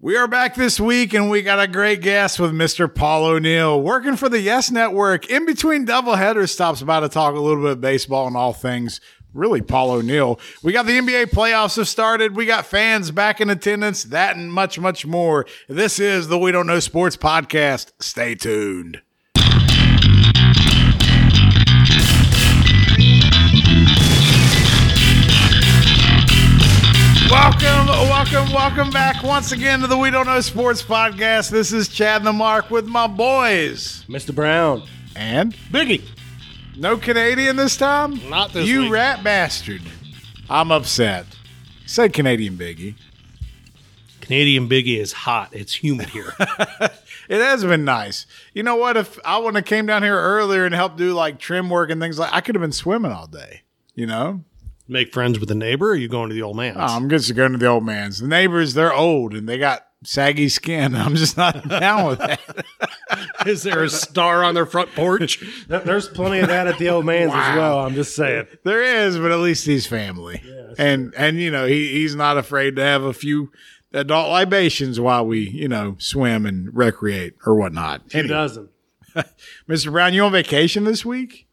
We are back this week and we got a great guest with Mr. Paul O'Neill working for the Yes Network. In between doubleheaders, stops by to talk a little bit of baseball and all things. Really, Paul O'Neill. We got the NBA playoffs have started. We got fans back in attendance, that and much, much more. This is the We Don't Know Sports podcast. Stay tuned. Welcome, welcome, welcome back once again to the We Don't Know Sports podcast. This is Chad and the Mark with my boys Mr. Brown. and Biggie. no Canadian this time. Not this time. you week. rat bastard. I'm upset. Say Canadian Biggie. Canadian Biggie is hot. It's humid here. It has been nice. You know what? If I wouldn't have came down here earlier and helped do like trim work and things like, I could have been swimming all day. You know, Make friends with the neighbor or are you going to the old man's? Oh, I'm just going to the old man's. The neighbors, they're old and they got saggy skin. I'm just not down with that. is there a star on their front porch? There's plenty of that at the old man's as well. I'm just saying. There is, but at least he's family. and and you know, he he's not afraid to have a few adult libations while we, you know, swim and recreate or whatnot. He Anyway, doesn't? Mr. Brown, you on vacation this week?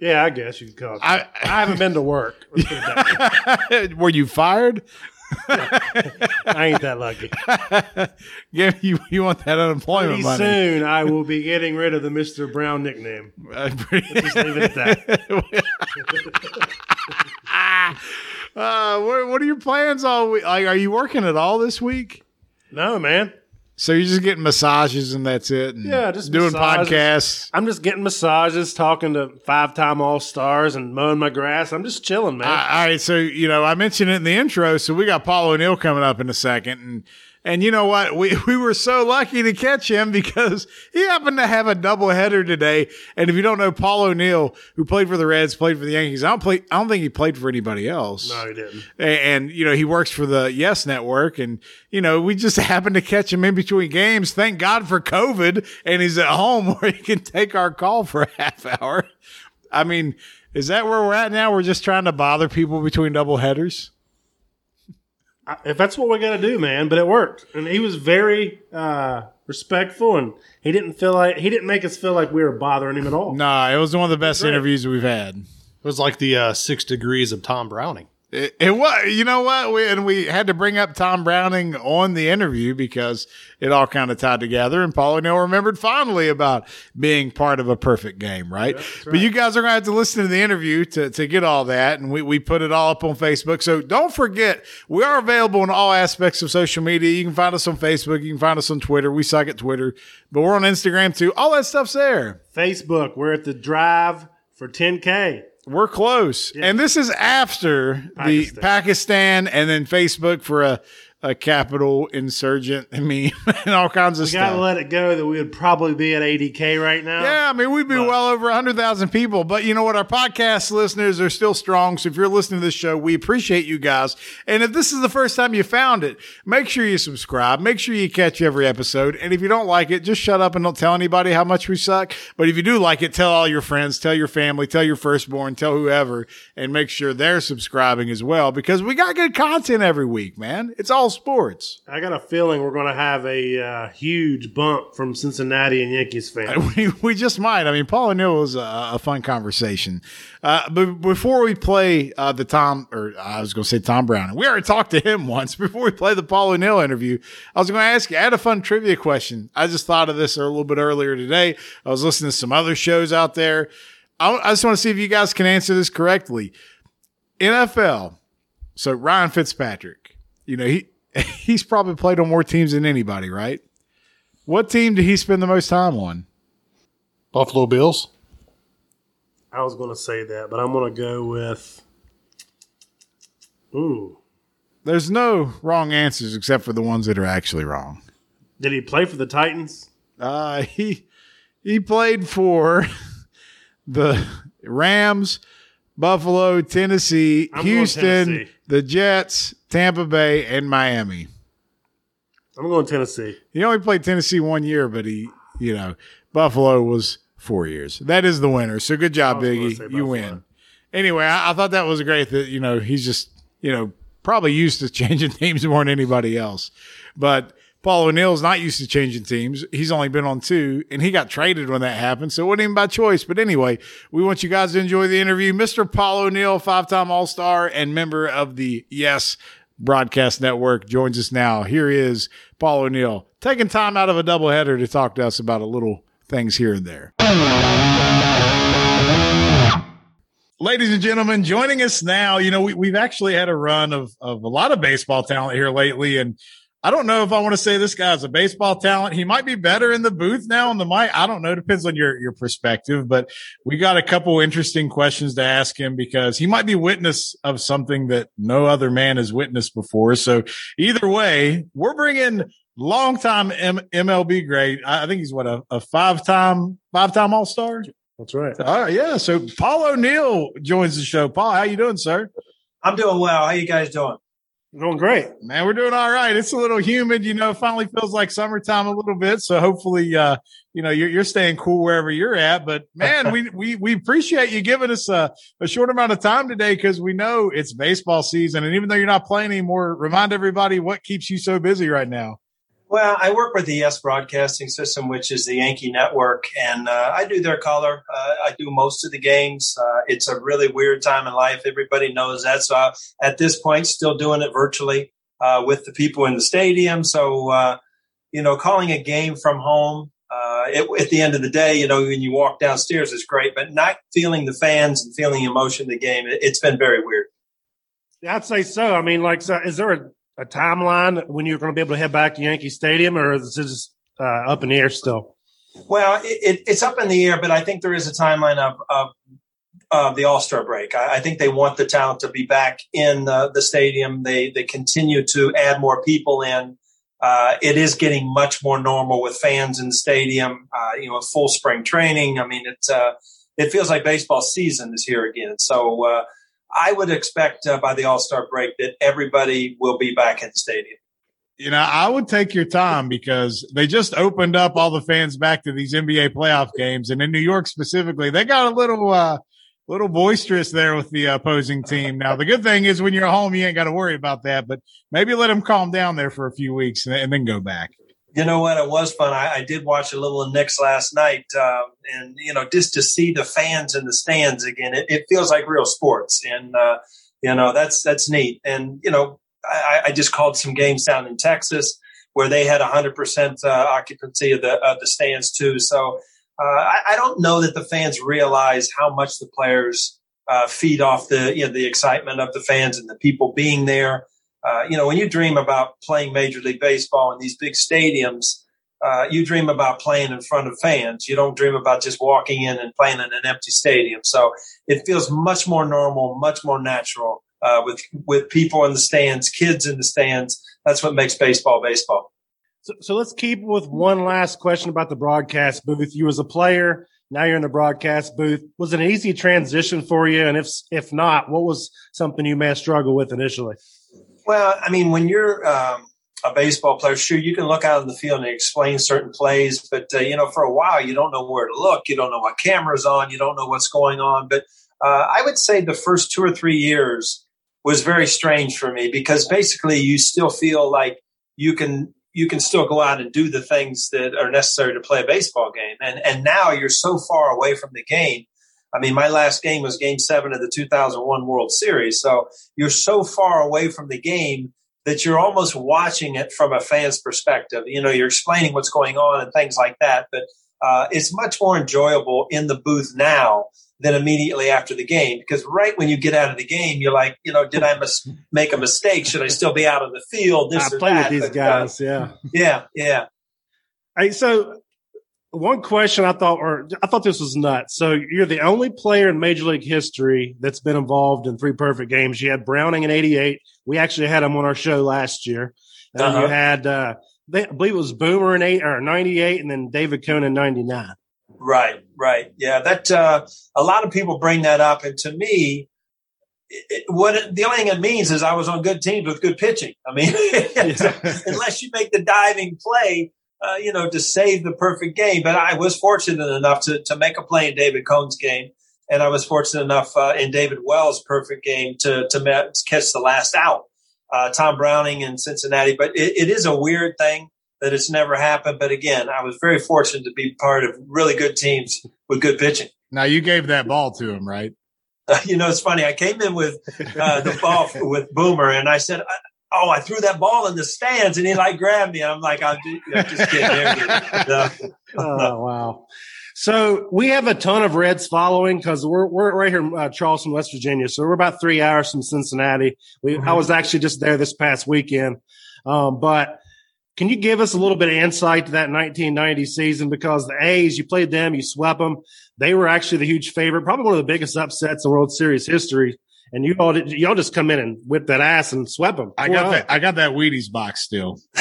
Yeah, I guess you could call it. I- I, I haven't been to work. Let's put it that way. Were you fired? I ain't that lucky. Yeah, you you want that unemployment Pretty money? soon, I will be getting rid of the Mr. Brown nickname. Uh, pretty- Just leave it at that. uh, what, what are your plans all week? Like, are you working at all this week? No, man. So you're just getting massages and that's it? And Yeah, just doing massages. podcasts. I'm just getting massages, talking to five time All Stars, and mowing my grass. I'm just chilling, man. All right, so you know, I mentioned it in the intro. So we got Paul O'Neill coming up in a second, and and you know what? We we were so lucky to catch him because he happened to have a doubleheader today. And if you don't know, Paul O'Neill, who played for the Reds, played for the Yankees. I don't play. I don't think he played for anybody else. no, he didn't. A- and you know he works for the Yes Network, and you know we just happened to catch him in between games. Thank God for COVID, and he's at home where he can take our call for a half hour. I mean, is that where we're at now? We're just trying to bother people between double headers. I- If that's what we got to do, man, but it worked, and he was very uh, respectful, and he didn't feel like he didn't make us feel like we were bothering him at all. Nah, it was one of the best Great. interviews we've had. It was like the uh, six degrees of Tom Browning. It, it was, you know what? We, and we had to bring up Tom Browning on the interview because it all kind of tied together. And Paul O'Neill remembered fondly about being part of a perfect game, right? But you guys are going to have to listen to the interview to, to get all that. And we, we put it all up on Facebook. So don't forget, we are available in all aspects of social media. You can find us on Facebook. You can find us on Twitter. We suck at Twitter, but we're on Instagram too. All that stuff's there. Facebook, we're at the drive for 10K. We're close. And this is after the Pakistan. Pakistan and then Facebook for a, a capital insurgent meme and all kinds of stuff. We stuff. let it go that we would probably be at 80K right now. Yeah, I mean, we'd be well over 100,000 people. But you know what? Our podcast listeners are still strong. So if you're listening to this show, we appreciate you guys. And if this is the first time you found it, make sure you subscribe. Make sure you catch every episode. And if you don't like it, just shut up and don't tell anybody how much we suck. But if you do like it, tell all your friends, tell your family, tell your firstborn, tell whoever, and make sure they're subscribing as well because we got good content every week, man. It's all sports. I got a feeling we're going to have a uh, huge bump from Cincinnati and Yankees fans. we, we just might. I mean, Paul O'Neill was a, a fun conversation. Uh, but before we play uh, the Tom, or I was going to say Tom Brown, we already talked to him once. Before we play the Paul O'Neill interview, I was going to ask you. I had a fun trivia question. I just thought of this a little bit earlier today. I was listening to some other shows out there. I, I just want to see if you guys can answer this correctly. NFL. So Ryan Fitzpatrick, you know he he's probably played on more teams than anybody, right? What team did he spend the most time on? Buffalo Bills. I was going to say that, but I'm going to go with. Ooh. There's no wrong answers except for the ones that are actually wrong. Did he play for the Titans? Uh, he he played for the Rams, Buffalo, Tennessee, I'm Houston, Tennessee. the Jets, Tampa Bay, and Miami. I'm going Tennessee. He only played Tennessee one year, but he, you know, Buffalo was four years. That is the winner. So good job, I was gonna Biggie. You win. Anyway, I, I thought that was great that, you know, he's just, you know, probably used to changing teams more than anybody else. But Paul O'Neill's not used to changing teams. He's only been on two, and he got traded when that happened, so it wasn't even by choice. But anyway, we want you guys to enjoy the interview. Mr. Paul O'Neill, five time All Star and member of the Yes Broadcast Network, joins us now. Here is Paul O'Neill taking time out of a doubleheader to talk to us about a little things here and there. Ladies and gentlemen, joining us now, you know, we, we've actually had a run of, of a lot of baseball talent here lately. And I don't know if I want to say this guy's a baseball talent. He might be better in the booth now on the mic. I don't know. It depends on your, your perspective, but we got a couple interesting questions to ask him because he might be witness of something that no other man has witnessed before. So either way, we're bringing longtime M- MLB great. I, I think he's what a, a five time, five time all star. That's right. All right, yeah. So Paul O'Neill joins the show. Paul, how you doing, sir? I'm doing well. How you guys doing? Doing great. Man, we're doing all right. It's a little humid, you know, finally feels like summertime a little bit. So hopefully, uh, you know, you're, you're staying cool wherever you're at. But man, we, we, we appreciate you giving us a, a short amount of time today because we know it's baseball season. And even though you're not playing anymore, remind everybody what keeps you so busy right now. Well, I work with the Yes Broadcasting System, which is the Yankee network, and uh, I do their color. Uh, I do most of the games. Uh, it's a really weird time in life. Everybody knows that. So I, at this point, still doing it virtually uh, with the people in the stadium. So, uh, you know, calling a game from home, uh, it, at the end of the day, you know, when you walk downstairs, it's great, but not feeling the fans and feeling the emotion of the game, it, it's been very weird. I'd say so. I mean, like, so is there a a timeline when you're going to be able to head back to Yankee Stadium, or is just uh, up in the air still? Well, it, it, it's up in the air, but I think there is a timeline of, of, of the All Star break. I, I, think they want the talent to be back in the, the stadium. They they continue to add more people in. Uh, it is getting much more normal with fans in the stadium. Uh, you know, full spring training. I mean, it's uh, it feels like baseball season is here again. So uh, I would expect uh, by the All Star break that everybody will be back in the stadium. You know, I would take your time because they just opened up all the fans back to these NBA playoff games, and in New York specifically, they got a little uh, little boisterous there with the opposing team. Now, the good thing is when you're home, you ain't got to worry about that. But maybe let them calm down there for a few weeks and, and then go back you know what? It was fun. I, I did watch a little of Knicks last night, um, and you know, just to see the fans in the stands again, it, it feels like real sports, and uh, you know, that's that's neat. And you know, I, I, just called some games down in Texas where they had 100% uh, occupancy of the of the stands too. So uh, I, I, don't know that the fans realize how much the players uh, feed off the you know the excitement of the fans and the people being there. Uh, you know, when you dream about playing Major League Baseball in these big stadiums, uh, you dream about playing in front of fans. You don't dream about just walking in and playing in an empty stadium. So it feels much more normal, much more natural uh, with with people in the stands, kids in the stands. That's what makes baseball baseball. So, so let's keep with one last question about the broadcast booth. You as a player, now you're in the broadcast booth. Was it an easy transition for you? And if if not, what was something you may have struggled with initially? Well, I mean, when you're um, a baseball player, sure, you can look out in the field and explain certain plays, but uh, you know, for a while, you don't know where to look. You don't know what camera's on. You don't know what's going on. But uh, I would say the first two or three years was very strange for me because basically, you still feel like you can you can still go out and do the things that are necessary to play a baseball game, and and now you're so far away from the game I mean, my last game was game seven of the 2001 World Series. So you're so far away from the game that you're almost watching it from a fan's perspective. You know, you're explaining what's going on and things like that. But uh, it's much more enjoyable in the booth now than immediately after the game because right when you get out of the game, you're like, you know, did I mis- make a mistake? Should I still be out on the field? This I play that? with these but, uh, guys. Uh, yeah. Yeah. Yeah. Hey, so one question I thought, or I thought this was nuts. So you're the only player in Major League history that's been involved in three perfect games. You had Browning in '88. We actually had him on our show last year. And uh-huh. you had, uh, they, I believe it was Boomer in eight or '98, and then David Cone in '99. Right, right, yeah. That uh, a lot of people bring that up, and to me, it, what it, the only thing it means is I was on good teams with good pitching. I mean, unless you make the diving play, uh, you know, to save the perfect game. But I was fortunate enough to, to make a play in David Cone's game. And I was fortunate enough uh, in David Wells' perfect game to, to catch the last out. Uh, Tom Browning in Cincinnati. But it, it is a weird thing. that it's never happened. But again, I was very fortunate to be part of really good teams with good pitching. Now you gave that ball to him, right? Uh, you know, it's funny. I came in with uh, the ball with Boomer, and I said, "Oh, I threw that ball in the stands," and he like grabbed me. I'm like, "I'm just, kidding." No. oh wow. So we have a ton of Reds following because we're we're right here in uh, Charleston, West Virginia. So we're about three hours from Cincinnati. We, mm-hmm. I was actually just there this past weekend, um, but can you give us a little bit of insight to that 1990 season? Because the A's, you played them, you swept them. They were actually the huge favorite, probably one of the biggest upsets in World Series history. And you all, y'all just come in and whip that ass and swept them. I got that. I got that Wheaties box still.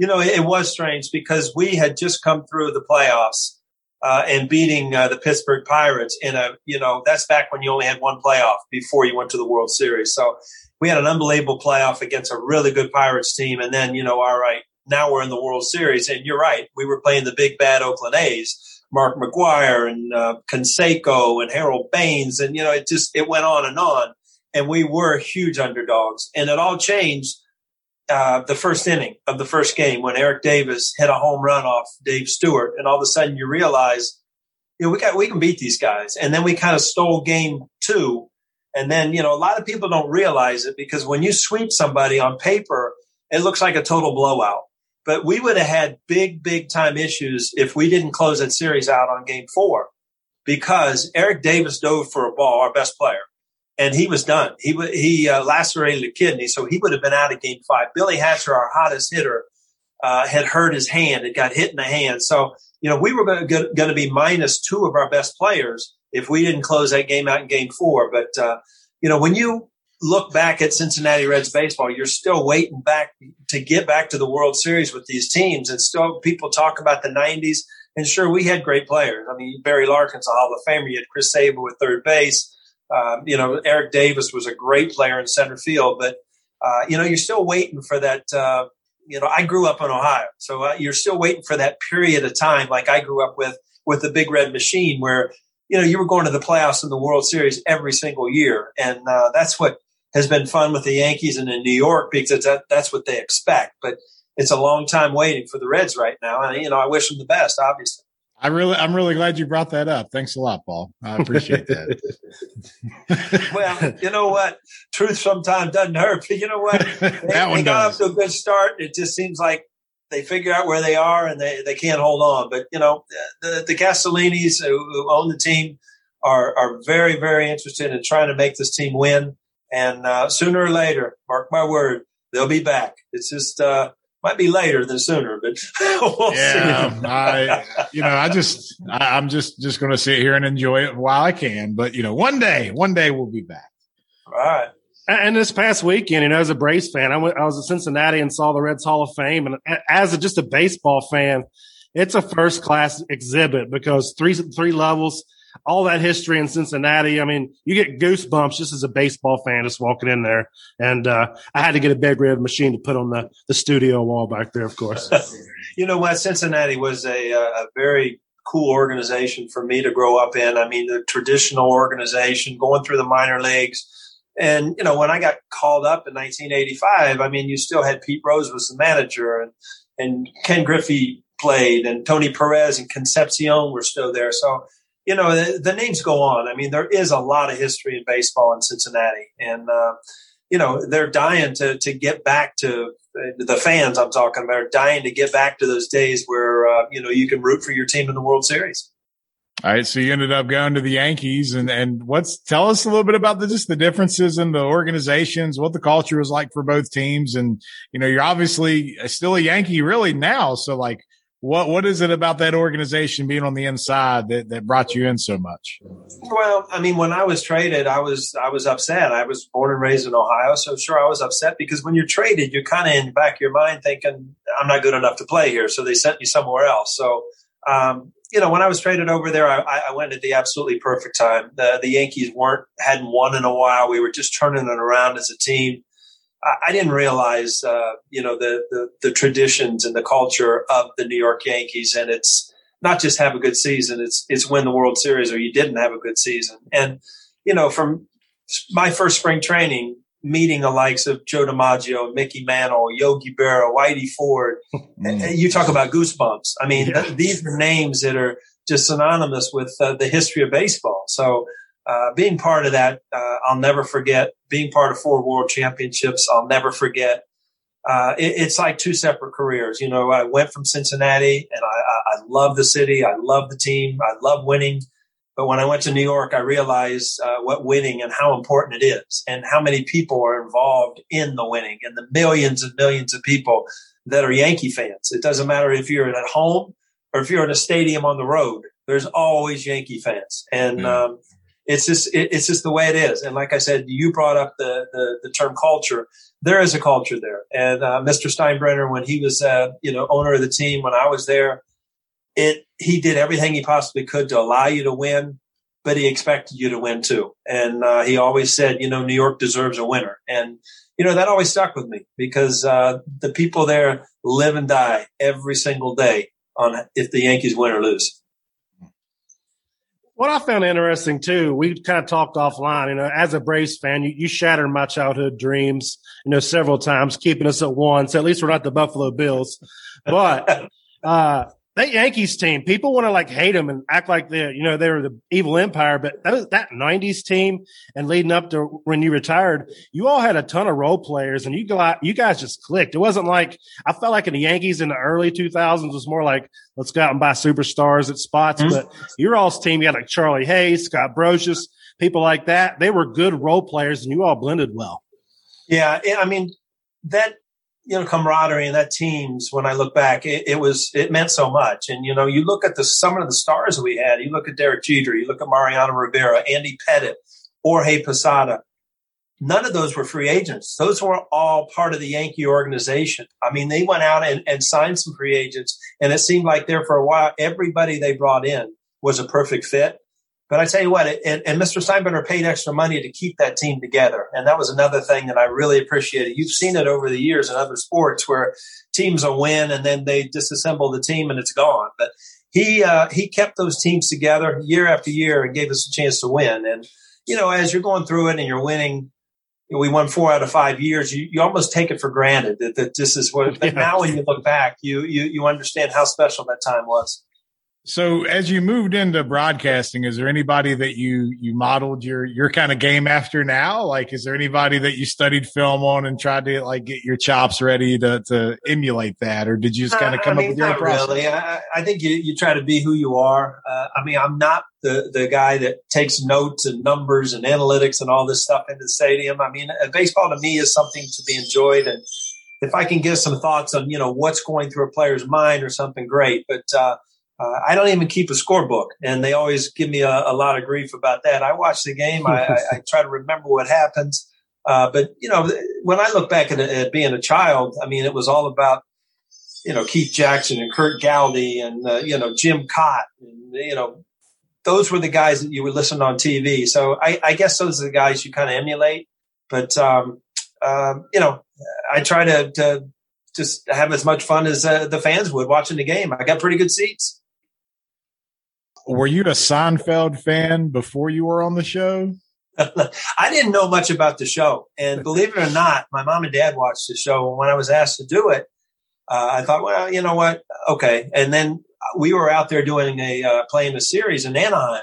you know, it was strange because we had just come through the playoffs uh, and beating uh, the Pittsburgh Pirates in a, you know, that's back when you only had one playoff before you went to the World Series. So we had an unbelievable playoff against a really good Pirates team. And then, you know, all right, now we're in the World Series. And you're right, we were playing the big bad Oakland A's, Mark McGwire and uh, Canseco and Harold Baines. And, you know, it just, it went on and on. And we were huge underdogs. And it all changed uh, the first inning of the first game when Eric Davis hit a home run off Dave Stewart. And all of a sudden you realize, you know, we got, we can beat these guys. And then we kind of stole game two and then, you know, a lot of people don't realize it because when you sweep somebody on paper, it looks like a total blowout. But we would have had big, big time issues if we didn't close that series out on game four because Eric Davis dove for a ball, our best player, and he was done. He, he uh, lacerated a kidney, so he would have been out of game five. Billy Hatcher, our hottest hitter, uh, had hurt his hand. It got hit in the hand. So, you know, we were going to be minus two of our best players if we didn't close that game out in game four. But, uh, you know, when you look back at Cincinnati Reds baseball, you're still waiting back to get back to the World Series with these teams. And still people talk about the 90s. And sure, we had great players. I mean, Barry Larkin's a Hall of Famer. You had Chris Sabo with third base. Um, you know, Eric Davis was a great player in center field. But, uh, you know, you're still waiting for that. Uh, you know, I grew up in Ohio. So uh, you're still waiting for that period of time like I grew up with with the big red machine where you know, you were going to the playoffs in the World Series every single year. And uh, that's what has been fun with the Yankees and in New York because that, that's what they expect. But it's a long time waiting for the Reds right now. And, you know, I wish them the best, obviously. I really, I'm really glad you brought that up. Thanks a lot, Paul. I appreciate that. well, you know what? Truth sometimes doesn't hurt, but you know what? They, that one they got off to a good start. It just seems like they figure out where they are and they, they can't hold on. But you know, the, the Castellinis who own the team are are very very interested in trying to make this team win. And uh, sooner or later, mark my word, they'll be back. It's just uh, might be later than sooner, but we'll yeah, I you know I just I, I'm just just going to sit here and enjoy it while I can. But you know, one day, one day we'll be back. All right. And this past weekend, you know, as a Braves fan, I, went, I was in Cincinnati and saw the Reds Hall of Fame. And as a, just a baseball fan, it's a first class exhibit because three three levels, all that history in Cincinnati. I mean, you get goosebumps just as a baseball fan just walking in there. And uh, I had to get a big red machine to put on the the studio wall back there, of course. you know what? Cincinnati was a, a very cool organization for me to grow up in. I mean, the traditional organization going through the minor leagues and, you know, when I got called up in 1985, I mean, you still had Pete Rose was the manager and, and Ken Griffey played and Tony Perez and Concepcion were still there. So, you know, the, the, names go on. I mean, there is a lot of history in baseball in Cincinnati and, uh, you know, they're dying to, to get back to the fans I'm talking about are dying to get back to those days where, uh, you know, you can root for your team in the World Series. All right, so you ended up going to the Yankees, and and what's tell us a little bit about the just the differences in the organizations, what the culture was like for both teams, and you know you're obviously still a Yankee really now, so like what what is it about that organization being on the inside that, that brought you in so much? Well, I mean, when I was traded, I was I was upset. I was born and raised in Ohio, so sure I was upset because when you're traded, you're kind of in the back of your mind thinking I'm not good enough to play here, so they sent me somewhere else. So um, you know, when I was traded over there, I, I, went at the absolutely perfect time. The, the Yankees weren't hadn't won in a while. We were just turning it around as a team. I, didn't realize, uh, you know, the, the, the traditions and the culture of the New York Yankees, and it's not just have a good season. It's it's win the World Series, or you didn't have a good season. And you know, from my first spring training, meeting the likes of Joe DiMaggio, Mickey Mantle, Yogi Berra, Whitey Ford. Mm. You talk about goosebumps. I mean, yeah. th- these are names that are just synonymous with uh, the history of baseball. So uh, being part of that, uh, I'll never forget. Being part of four world championships, I'll never forget. Uh, it, it's like two separate careers. You know, I went from Cincinnati and I, I, I love the city. I love the team. I love winning. But when I went to New York, I realized uh, what winning and how important it is and how many people are involved in the winning and the millions and millions of people that are Yankee fans. It doesn't matter if you're at home or if you're in a stadium on the road, there's always Yankee fans. And, mm. um, it's just, it, it's just the way it is. And like I said, you brought up the, the, the term culture. There is a culture there. And, uh, Mr. Steinbrenner, when he was, uh, you know, owner of the team, when I was there, it he did everything he possibly could to allow you to win, but he expected you to win too. And uh, he always said, you know, New York deserves a winner, and you know that always stuck with me because uh, the people there live and die every single day on if the Yankees win or lose. What I found interesting too, we kind of talked offline. You know, as a Braves fan, you, you shattered my childhood dreams, you know, several times, keeping us at one. So at least we're not the Buffalo Bills, but. Uh, that Yankees team, people want to like hate them and act like they're, you know, they were the evil empire. But that, that '90s team and leading up to when you retired, you all had a ton of role players, and you got you guys just clicked. It wasn't like I felt like in the Yankees in the early 2000s was more like let's go out and buy superstars at spots. Mm-hmm. But your all's team, you had like Charlie Hayes, Scott Brosius, people like that. They were good role players, and you all blended well. Yeah, I mean that you know camaraderie and that teams when i look back it, it, was it meant so much. And you know you look at the some of the stars we had. You look at derek jeter you look at mariano rivera andy pettitte jorge posada. None of those were free agents. Those were all part of the yankee organization. I mean they went out and, and signed some free agents and it seemed like there for a while everybody they brought in was a perfect fit but I tell you what, and, and Mr. Steinbrenner paid extra money to keep that team together. And that was another thing that I really appreciated. You've seen it over the years in other sports where teams will win and then they disassemble the team and it's gone. But he, uh, he kept those teams together year after year and gave us a chance to win. And, you know, as you're going through it and you're winning, we won four out of five years. You, you almost take it for granted that, that this is what, but now when you look back, you, you, you understand how special that time was. So as you moved into broadcasting, is there anybody that you you modeled your your kind of game after now? Like, is there anybody that you studied film on and tried to like get your chops ready to to emulate that, or did you just kind of come I mean, up with your own process? Really, I, I, think you you try to be who you are. Uh, I mean, I'm not the the guy that takes notes and numbers and analytics and all this stuff in the stadium. I mean, uh, baseball to me is something to be enjoyed and. If I can get some thoughts on, you know, what's going through a player's mind or something, great. But uh, uh, I don't even keep a scorebook, and they always give me a, a, lot of grief about that. I watch the game. I, I, I try to remember what happens. Uh, but you know, when I look back at, at, being a child, I mean, it was all about you know Keith Jackson and Curt Gowdy and uh, you know Jim Kaat, And, you know, those were the guys that you would listen on TV. So I, I guess those are the guys you kind of emulate. But um, um, you know, I try to, to just have as much fun as uh, the fans would watching the game. I got pretty good seats were you a Seinfeld fan before you were on the show? I didn't know much about the show, and believe it or not, my mom and dad watched the show. And when I was asked to do it, uh, I thought, well, you know what, okay. And then we were out there doing a uh, playing a series in Anaheim,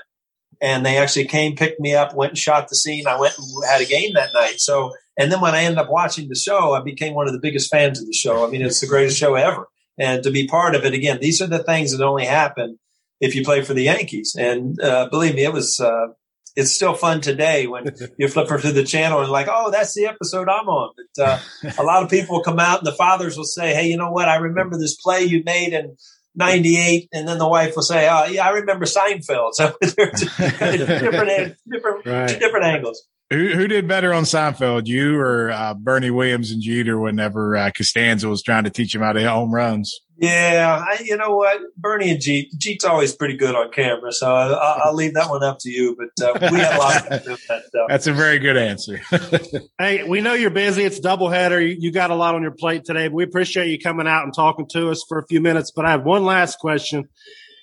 and they actually came, picked me up, went and shot the scene. I went and had a game that night. So, and then when I ended up watching the show, I became one of the biggest fans of the show. I mean, it's the greatest show ever, and to be part of it again, these are the things that only happen if you play for the Yankees. And uh, believe me, it was uh, it's still fun today when you flip her through the channel and like, oh, that's the episode I'm on. But uh, a lot of people will come out and the fathers will say, hey, you know what? I remember this play you made in 98 and then the wife will say oh yeah i remember seinfeld so different different right. different angles who, who did better on Seinfeld, you or uh, Bernie Williams and Jeter whenever uh, Costanza was trying to teach him how to hit home runs? Yeah, I, you know what, Bernie and Jeet, Jeet's always pretty good on camera, so I, will leave that one up to you. But uh, we had a lot of that stuff. That's a very good answer. hey, we know you're busy. It's doubleheader. You, you got a lot on your plate today. But we appreciate you coming out and talking to us for a few minutes. But I have one last question.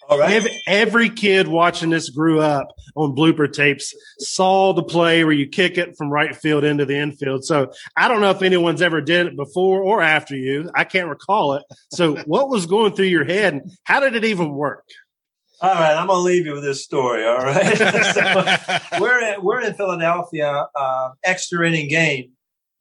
All right. Every, every kid watching this grew up on blooper tapes, saw the play where you kick it from right field into the infield. So I don't know if anyone's ever did it before or after you. I can't recall it. So what was going through your head and how did it even work? All right, I'm gonna leave you with this story. All right, so we're in, we're in Philadelphia, uh, extra inning game,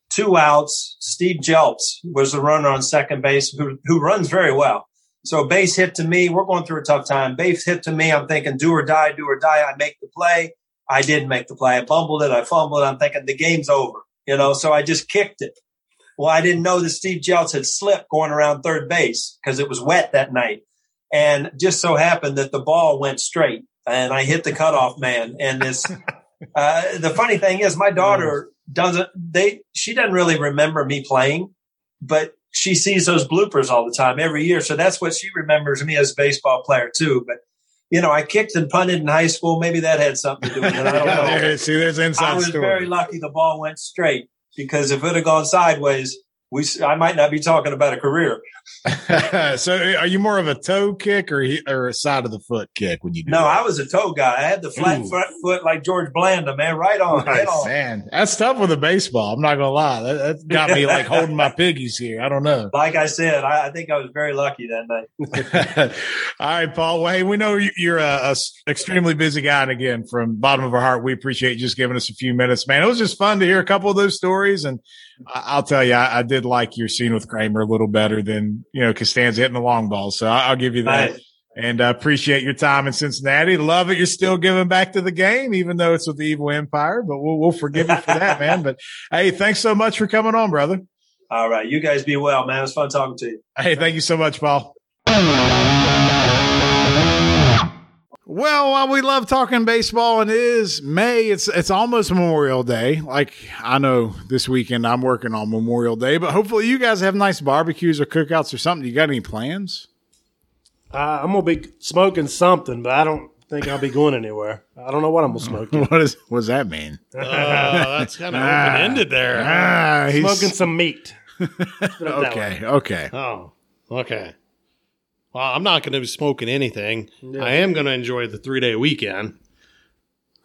two outs. Steve Jeltz was the runner on second base, who who runs very well. So base hit to me. We're going through a tough time. Base hit to me. I'm thinking do or die, do or die. I make the play. I didn't make the play. I fumbled it. I fumbled it. I'm thinking the game's over. You know, so I just kicked it. Well, I didn't know that Steve Jeltz had slipped going around third base because it was wet that night. And just so happened that the ball went straight and I hit the cutoff man. And this, uh, the funny thing is my daughter doesn't, they, she doesn't really remember me playing, but she sees those bloopers all the time every year. So that's what she remembers me as a baseball player too. But, you know, I kicked and punted in high school. Maybe that had something to do with it. I don't know. There- see, there's inside I was story. very lucky the ball went straight because if it had gone sideways, we, I might not be talking about a career. so, eh, are you more of a toe kick or or a side of the foot kick when you do? No, that? I was a toe guy. I had the flat Ooh. front foot like George Blanda, man. Right on. Right on. Man, that's tough with a baseball. I'm not gonna lie. That, that's got me like holding my piggies here. I don't know. Like I said, I, I think I was very lucky that night. All right, Paul. Well, hey, we know you- you're a, a extremely busy guy, and again, from bottom of our heart, we appreciate you just giving us a few minutes, man. It was just fun to hear a couple of those stories, and I'll tell you, I, I did like your scene with Kramer a little better than you know Costanza hitting the long ball. So I, I'll give you that. Nice. And uh, appreciate your time in Cincinnati. Love it. You're still giving back to the game, even though it's with the Evil Empire. But we'll, we'll forgive you for that, man. But hey, thanks so much for coming on, brother. All right. You guys be well, man. It was fun talking to you. Hey, thank you so much, Paul. Well, while we love talking baseball and it is May, it's it's almost Memorial Day. Like I know this weekend I'm working on Memorial Day, but hopefully you guys have nice barbecues or cookouts or something. You got any plans? Uh, I'm going to be smoking something, but I don't think I'll be going anywhere. I don't know what I'm going to smoke. What is what does that mean? Oh, that's kind of open ended there. Ah, he's Smoking some meat. Put it that way. okay. Okay. Oh, okay. Well, I'm not going to be smoking anything. I am going to enjoy the three day weekend.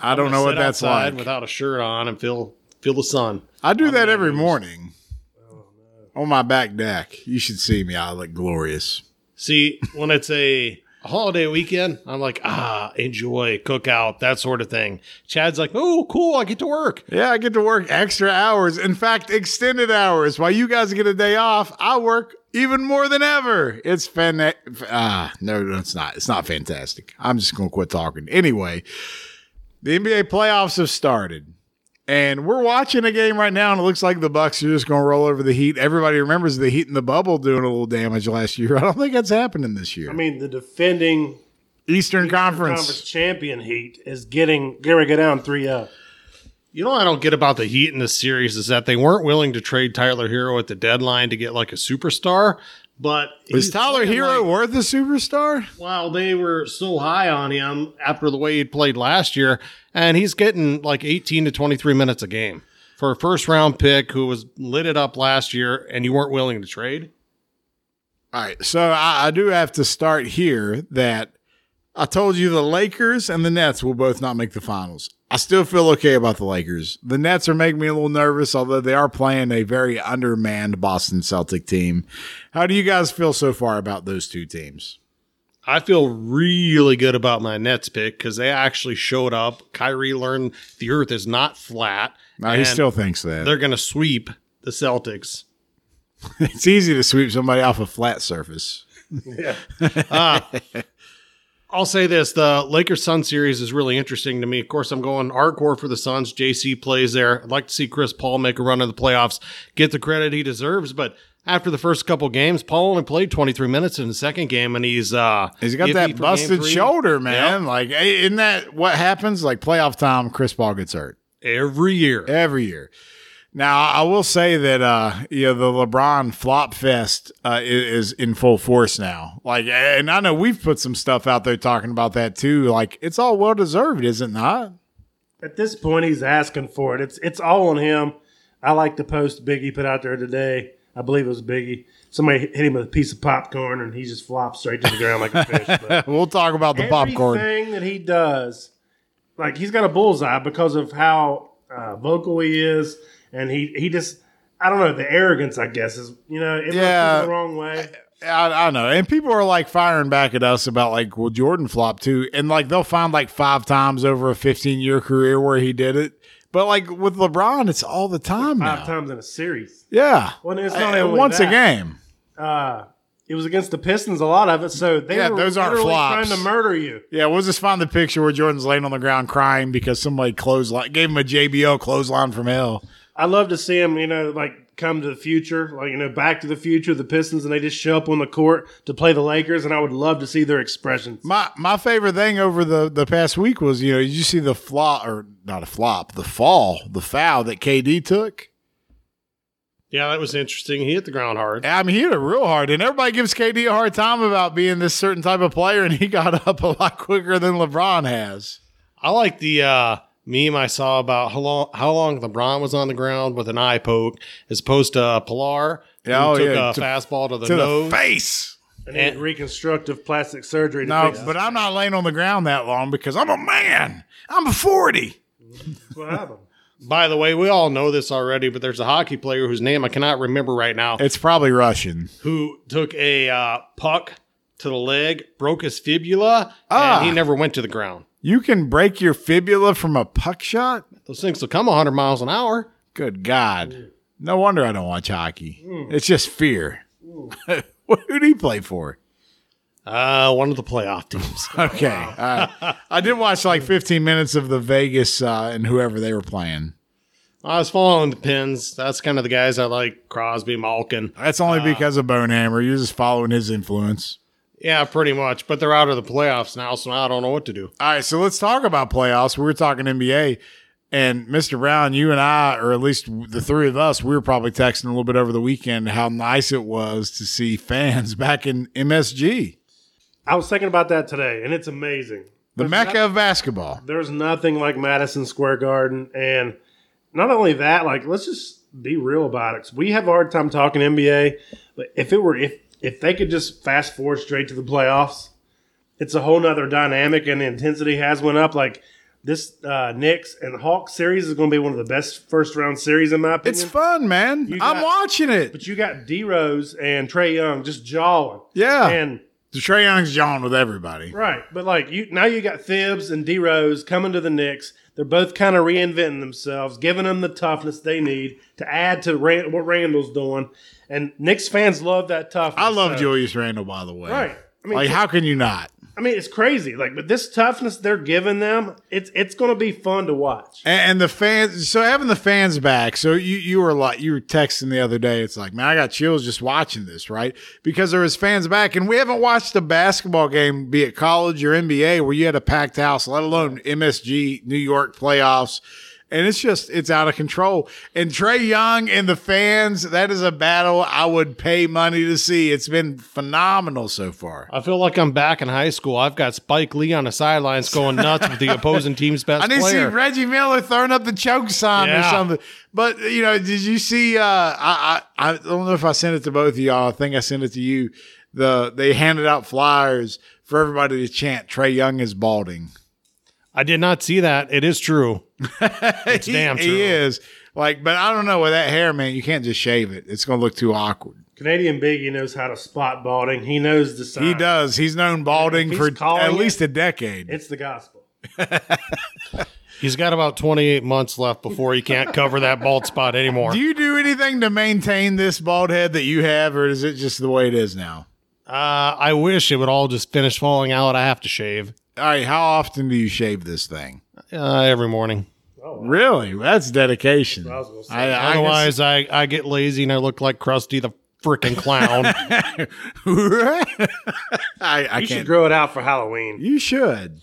I don't know what that's like. without a shirt on and feel feel the sun. I do that every morning on my back deck. You should see me. I look glorious. See, when it's a, a holiday weekend, I'm like, ah, enjoy, cook out, that sort of thing. Chad's like, oh, cool, I get to work. Yeah, I get to work extra hours. In fact, extended hours. While you guys get a day off, I work even more than ever. It's fan. Ah, no, no, it's not. It's not fantastic. I'm just gonna quit talking. Anyway, the NBA playoffs have started. And we're watching a game right now, and it looks like the Bucks are just going to roll over the Heat. Everybody remembers the Heat in the bubble doing a little damage last year. I don't think that's happening this year. I mean, the defending Eastern Conference. Conference champion Heat is getting going to go down 3 up. You know, what I don't get about the Heat in this series is that they weren't willing to trade Tyler Herro at the deadline to get like a superstar. But Is Tyler Herro like- worth a superstar? Well, they were so high on him after the way he played last year, and he's getting like 18 to 23 minutes a game for a first round pick who was lit it up last year, and you weren't willing to trade. All right. So I, I do have to start here that I told you the Lakers and the Nets will both not make the finals. I still feel okay about the Lakers. The Nets are making me a little nervous, although they are playing a very undermanned Boston Celtic team. How do you guys feel so far about those two teams? I feel really good about my Nets pick because they actually showed up. Kyrie learned the earth is not flat. No, he still thinks that. they're going to sweep the Celtics. It's easy to sweep somebody off a flat surface. Uh, I'll say this: the Lakers Sun series is really interesting to me. Of course, I'm going hardcore for the Suns. JC plays there. I'd like to see Chris Paul make a run in the playoffs, get the credit he deserves. But after the first couple games, Paul only played 23 minutes in the second game, and he's uh He's got that busted shoulder, man. Like, eh, isn't that what happens? Like playoff time, Chris Paul gets hurt. every year. every year. Now, I will say that uh, you know the LeBron flop fest uh, is, is in full force now. Like, and I know we've put some stuff out there talking about that too. Like, it's all well deserved, is it not? At this point, he's asking for it. It's it's all on him. I like the post Biggie put out there today I believe it was Biggie. Somebody hit him with a piece of popcorn, and he just flops straight to the ground like a fish. But We'll talk about the popcorn. Everything that he does, like he's got a bullseye because of how uh, vocal he is, and he he just I don't know the arrogance. I guess is you know it Yeah. the wrong way. I, I don't know. And people are like firing back at us about like, well, Jordan flopped too. And like they'll find like five times over a 15 year career where he did it. But like with LeBron, it's all the time Five now. times in a series. Yeah. Well, it's not Uh, only once that. a game. Uh, it was against the Pistons a lot of it, so they Yeah, were those aren't flops. trying to murder you. Yeah, we'll just find the picture where Jordan's laying on the ground crying because somebody clothesline gave him a JBL clothesline from hell. I love to see him, you know, like come to the future, like you know, Back to the Future, the Pistons, and they just show up on the court to play the Lakers, and I would love to see their expressions. My my favorite thing over the the past week was you know did you see the flop or not a flop the fall the foul that KD took. Yeah, that was interesting. He hit the ground hard. I mean, he hit it real hard, and everybody gives KD a hard time about being this certain type of player, and he got up a lot quicker than LeBron has. I like the uh, meme I saw about how long how long LeBron was on the ground with an eye poke, as opposed to uh, Pillar, who Yeah, oh, took yeah, a to- fastball to the To nose. the face. And need And- reconstructive plastic surgery. To No, fix but I'm not laying on the ground that long because I'm a man. I'm a 40. what happened. By the way, we all know this already, but there's a hockey player whose name I cannot remember right now, It's probably Russian. who took a uh, puck to the leg, broke his fibula, Ah. and he never went to the ground. You can break your fibula from a puck shot? Those things will come 100 miles an hour. Good God. No wonder I don't watch hockey. It's just fear. Who do you play for? Uh, one of the playoff teams. Okay. Uh, I did watch like 15 minutes of the Vegas uh, and whoever they were playing. I was following the pins. That's kind of the guys I like Crosby, Malkin. That's only because of Bonehammer. You're just following his influence. Yeah, pretty much. But they're out of the playoffs now, so I don't know what to do. All right, so let's talk about playoffs. We were talking NBA, and Mr. Brown, you and I, or at least the three of us, we were probably texting a little bit over the weekend how nice it was to see fans back in MSG, I was thinking about that today, and it's amazing. the mecca of basketball. There's nothing like Madison Square Garden, and not only that, like let's just be real about it. we have a hard time talking NBA, but if it were if if they could just fast forward straight to the playoffs, it's a whole nother dynamic, and the intensity has went up. Like this uh, Knicks and Hawks series is going to be one of the best first round series in my opinion. It's fun, man. You I'm watching it. but you got D Rose and Trae Young just jawing, Yeah. and Trae Young's John with everybody. Right, but like you now, you got Thibs and D Rose coming to the Knicks. They're both kind of reinventing themselves, giving them the toughness they need to add to Rand- what Randle's doing. And Knicks fans love that toughness. I love so- Julius Randle, by the way. Right. I mean, Like, how can you not? I mean, it's crazy. Like, but this toughness they're giving them, it's it's going to be fun to watch. And, and the fans, so having the fans back. So you you were like you were texting the other day. It's like, man, I got chills just watching this, right? Because there was fans back, and we haven't watched a basketball game, be it college or NBA, where you had a packed house, let alone MSG New York playoffs. And it's just it's out of control. And Trae Young and the fans, that is a battle I would pay money to see. It's been phenomenal so far. I feel like I'm back in high school. I've got Spike Lee on the sidelines going nuts with the opposing team's best I didn't player. see Reggie Miller throwing up the choke sign or something. But you know, did you see? Uh, I, I I don't know if I sent it to both of y'all. I think I sent it to you. The they handed out flyers for everybody to chant. Trae Young is balding. I did not see that. It is true. It's he, damn he is like, but I don't know with that hair, man. You can't just shave it. It's gonna look too awkward. Canadian Biggie knows how to spot balding. He knows the sign. He does. He's known balding If for he's calling at it- least a decade. It's the gospel. He's got about 28 months left before he can't cover that bald spot anymore. do you do anything to maintain this bald head that you have, or is it just the way it is now? Uh, I wish it would all just finish falling out. I have to shave All right, how often do you shave this thing? uh, every morning. Really? That's dedication. I was gonna. I, I Otherwise, I, I get lazy and I look like Krusty the freaking clown. guess- I, I You should can't. grow it out for Halloween. You should.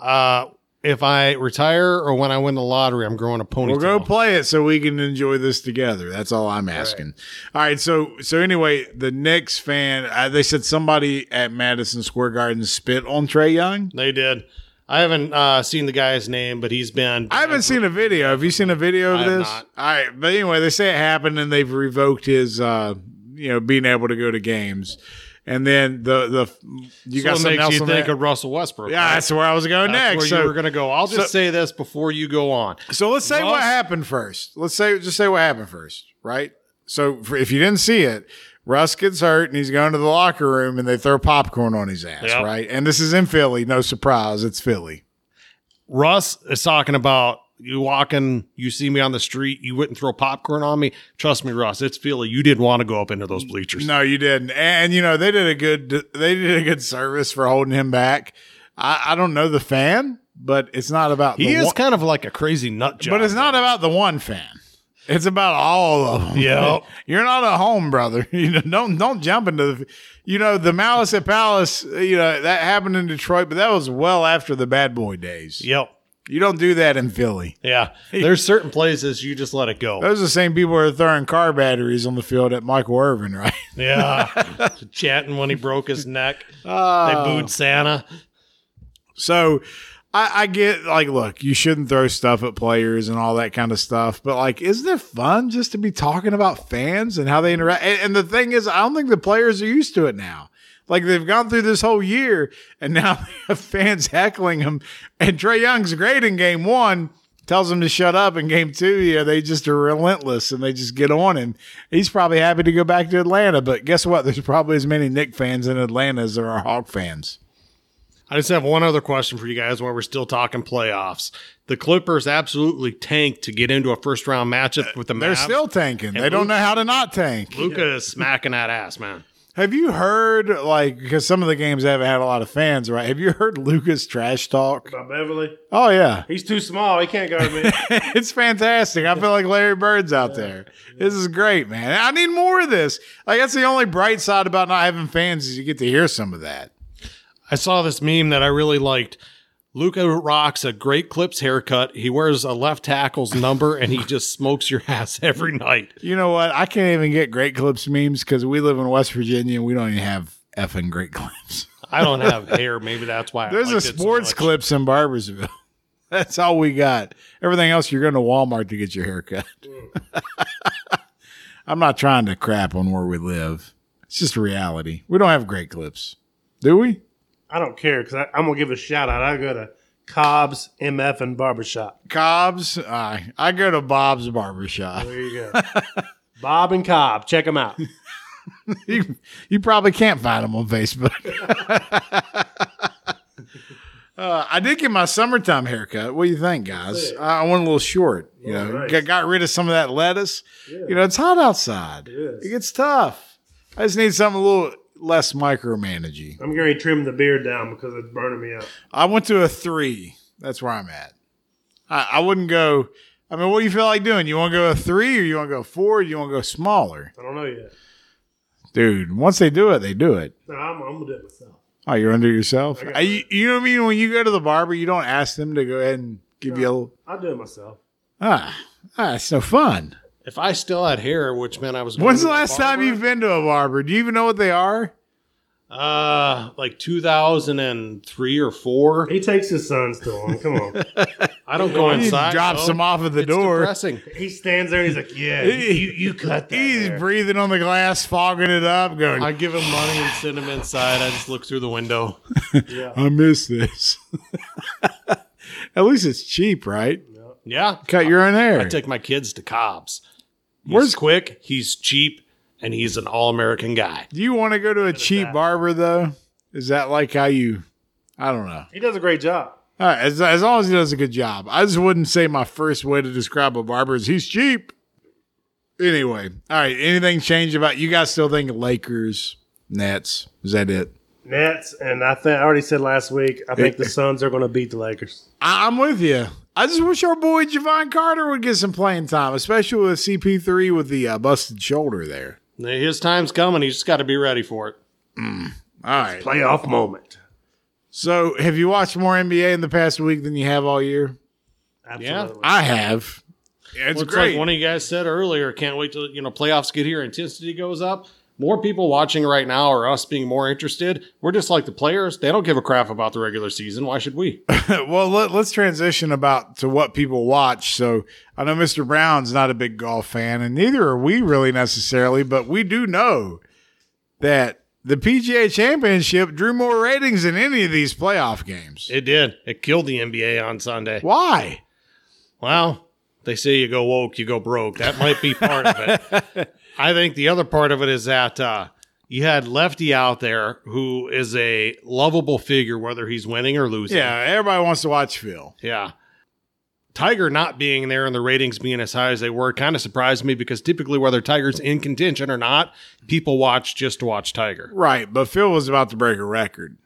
uh, if I retire or when I win the lottery, I'm growing a ponytail. We'll go play it so we can enjoy this together. That's all I'm asking. All right. So so anyway, the Knicks fan, uh, they said somebody at Madison Square Garden spit on Trae Young. They did. I haven't uh, seen the guy's name, but he's been. I haven't seen a video. Have you seen a video of I this? not. All right, but anyway, they say it happened and they've revoked his, uh, you know, being able to go to games. And then the the you So got something else you think that? of Russell Westbrook. Yeah, right? that's where I was going That's next. where So, you were going to go. I'll just so- say this before you go on. so let's say what happened first. Let's say just say what happened first, right? So for, if you didn't see it, Russ gets hurt and he's going to the locker room and they throw popcorn on his ass, Yep. right? And this is in Philly. No surprise, it's Philly. Russ is talking about you walking, you see me on the street, you wouldn't throw popcorn on me. Trust me, Russ, it's Philly. You didn't want to go up into those bleachers. No, you didn't. And you know they did a good they did a good service for holding him back. I, I don't know the fan, but it's not about he is one, kind of like a crazy nut job. but it's not about the one fan. It's about all of them. Yep. You're not at home, brother. You know, don't don't jump into the you know, the Malice at Palace, you know, that happened in Detroit, but that was well after the bad boy days. Yep. You don't do that in Philly. Yeah. There's certain places you just let it go. Those are the same people who are throwing car batteries on the field at Michael Irvin, right? Yeah. Chatting when he broke his neck. They Uh, booed Santa. So I, I get like, look, you shouldn't throw stuff at players and all that kind of stuff, but like, isn't it fun just to be talking about fans and how they interact? And, and the thing is, I don't think the players are used to it now. Like they've gone through this whole year, and now they have fans heckling him. And Trae Young's great in game one, tells him to shut up. In game two, yeah, they just are relentless and they just get on him. He's probably happy to go back to Atlanta, but guess what? There's probably as many Knick fans in Atlanta as there are Hawk fans. I just have one other question for you guys while we're still talking playoffs. The Clippers absolutely tanked to get into a first round matchup with the They're still tanking. They And don't know how to not tank. Luka is smacking that ass, man. Have you heard like because some of the games haven't had a lot of fans, right? Have you heard Luka's trash talk? About Beverley. Oh yeah, He's too small. He can't guard me. it's fantastic. I feel like Larry Bird's out there. This is great, man. I need more of this. Like that's the only bright side about not having fans is you get to hear some of that. I saw this meme that I really liked. Luka rocks a great clips haircut. He wears a left tackle's number and he just smokes your ass every night. You know what? I can't even get Great Clips memes because we live in West Virginia and we don't even have effing Great Clips. I don't have hair. Maybe that's why. I There's a it so sports clips in Barboursville. That's all we got. Everything else, you're going to Walmart to get your hair cut. I'm not trying to crap on where we live. It's just reality. We don't have great clips, do we? I don't care because I'm gonna give a shout out. I go to Cobb's MF and Barbershop. Cobb's. I I go to Bob's Barbershop. There you go. Bob and Cobb, check them out. you, you probably can't find them on Facebook. Uh, I did get my summertime haircut. What do you think, guys? I went a little short. You know, got, got rid of some of that lettuce. You know, it's hot outside. It gets tough. I just need something a little less micromanaging. I'm going to trim the beard down because it's burning me up. I went to a three. That's where I'm at. I, I wouldn't go. I mean, what do you feel like doing? You want to go a three, or you want to go four, or you want to go smaller, I don't know yet. dude? Once they do it, they do it. No, I'm, I'm gonna do it myself. Oh, you're under yourself. Uh, you, you know what I mean? When you go to the barber, you don't ask them to go ahead and give you a little. I'll do it myself. Ah, ah, it's no fun. If I still had hair, which meant I was. going When's to the a last time you've been to a barber? Do you even know what they are? Uh, like 2003 or four. He takes his sons to him. Come on. I don't go inside. He inside. drops no. them off at the It's door. depressing. he stands there and he's like, "Yeah, you, you, you cut that." He's hair." breathing on the glass, fogging it up, going, I give him money and send him inside. I just look through the window. I miss this. At least it's cheap, right? Yeah, Cut your own hair. I take my kids to Cobb's. He's Where's- quick? He's cheap, and he's an all-American guy. Do you want to go to a cheap that. barber though? Is that like how you? I don't know. He does a great job. All right, as, as long as he does a good job. I just wouldn't say my first way to describe a barber is he's cheap. Anyway, all right. Anything changed about you guys? Still think Lakers, Nets? Is that it? Nets, and I think I already said last week. I think the Suns are going to beat the Lakers. I, I'm with you. I just wish our boy Jevon Carter would get some playing time, especially with CP3 with the uh, busted shoulder there. His time's coming. He's just got to be ready for it. All right. Playoff moment. So, have you watched more NBA in the past week than you have all year? Absolutely. I have. Yeah, it's Well, it's great. like one of you guys said earlier. Can't wait till you know playoffs get here. Intensity goes up. More people watching right now or us being more interested. We're just like the players. They don't give a crap about the regular season. Why should we? well, let, us transition about to what people watch. So I know Mr. Brown's not a big golf fan, and neither are we really necessarily, but we do know that the PGA Championship drew more ratings than any of these playoff games. It did. It killed the NBA on Sunday. Why? Well, they say you go woke, you go broke. That might be part of it. I think the other part of it is that uh, you had Lefty out there who is a lovable figure, whether he's winning or losing. Yeah, everybody wants to watch Phil. Yeah. Tiger not being there and the ratings being as high as they were kind of surprised me because typically, whether Tiger's in contention or not, people watch just to watch Tiger. Right, but Phil was about to break a record.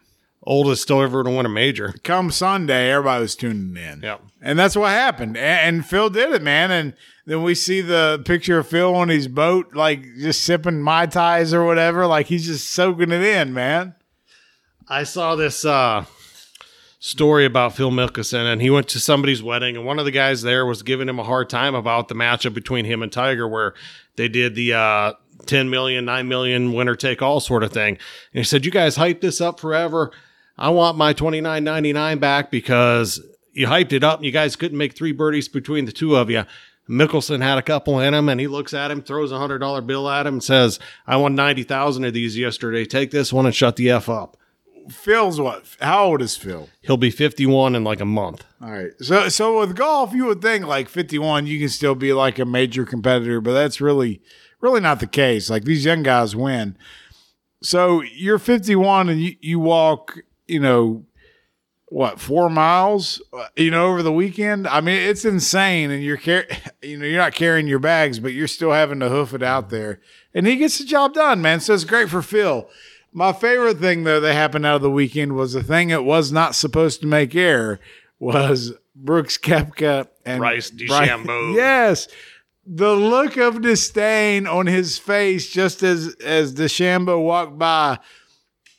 Oldest still ever to win a major. Come Sunday, everybody was tuning in. Yeah. And that's what happened. And, and Phil did it, man. And then we see the picture of Phil on his boat, like just sipping Mai Tais or whatever. Like he's just soaking it in, man. I saw this uh, story about Phil Mickelson, and he went to somebody's wedding, and one of the guys there was giving him a hard time about the matchup between him and Tiger, where they did the uh, 10 million, 9 million winner take all sort of thing. And he said, You guys hyped this up forever. I want my 29.99 back because you hyped it up and you guys couldn't make three birdies between the two of you. Mickelson had a couple in him and he looks at him, throws a hundred dollar bill at him and says, I won 90,000 of these yesterday. Take this one and shut the F up. Phil's what? How old is Phil? He'll be 51 in like a month. All right. So so with golf, you would think like 51, you can still be like a major competitor, but that's really really not the case. Like these young guys win. So you're 51 and you, you walk, you know, what four miles uh, you know over the weekend? I mean it's insane and you're car- you know you're not carrying your bags but you're still having to hoof it out there. And he gets the job done man so it's great for phil. My favorite thing though that happened out of the weekend was the thing that was not supposed to make air was brooks koepka and bryce DeChambeau. yes. The look of disdain on his face just as as DeChambeau walked by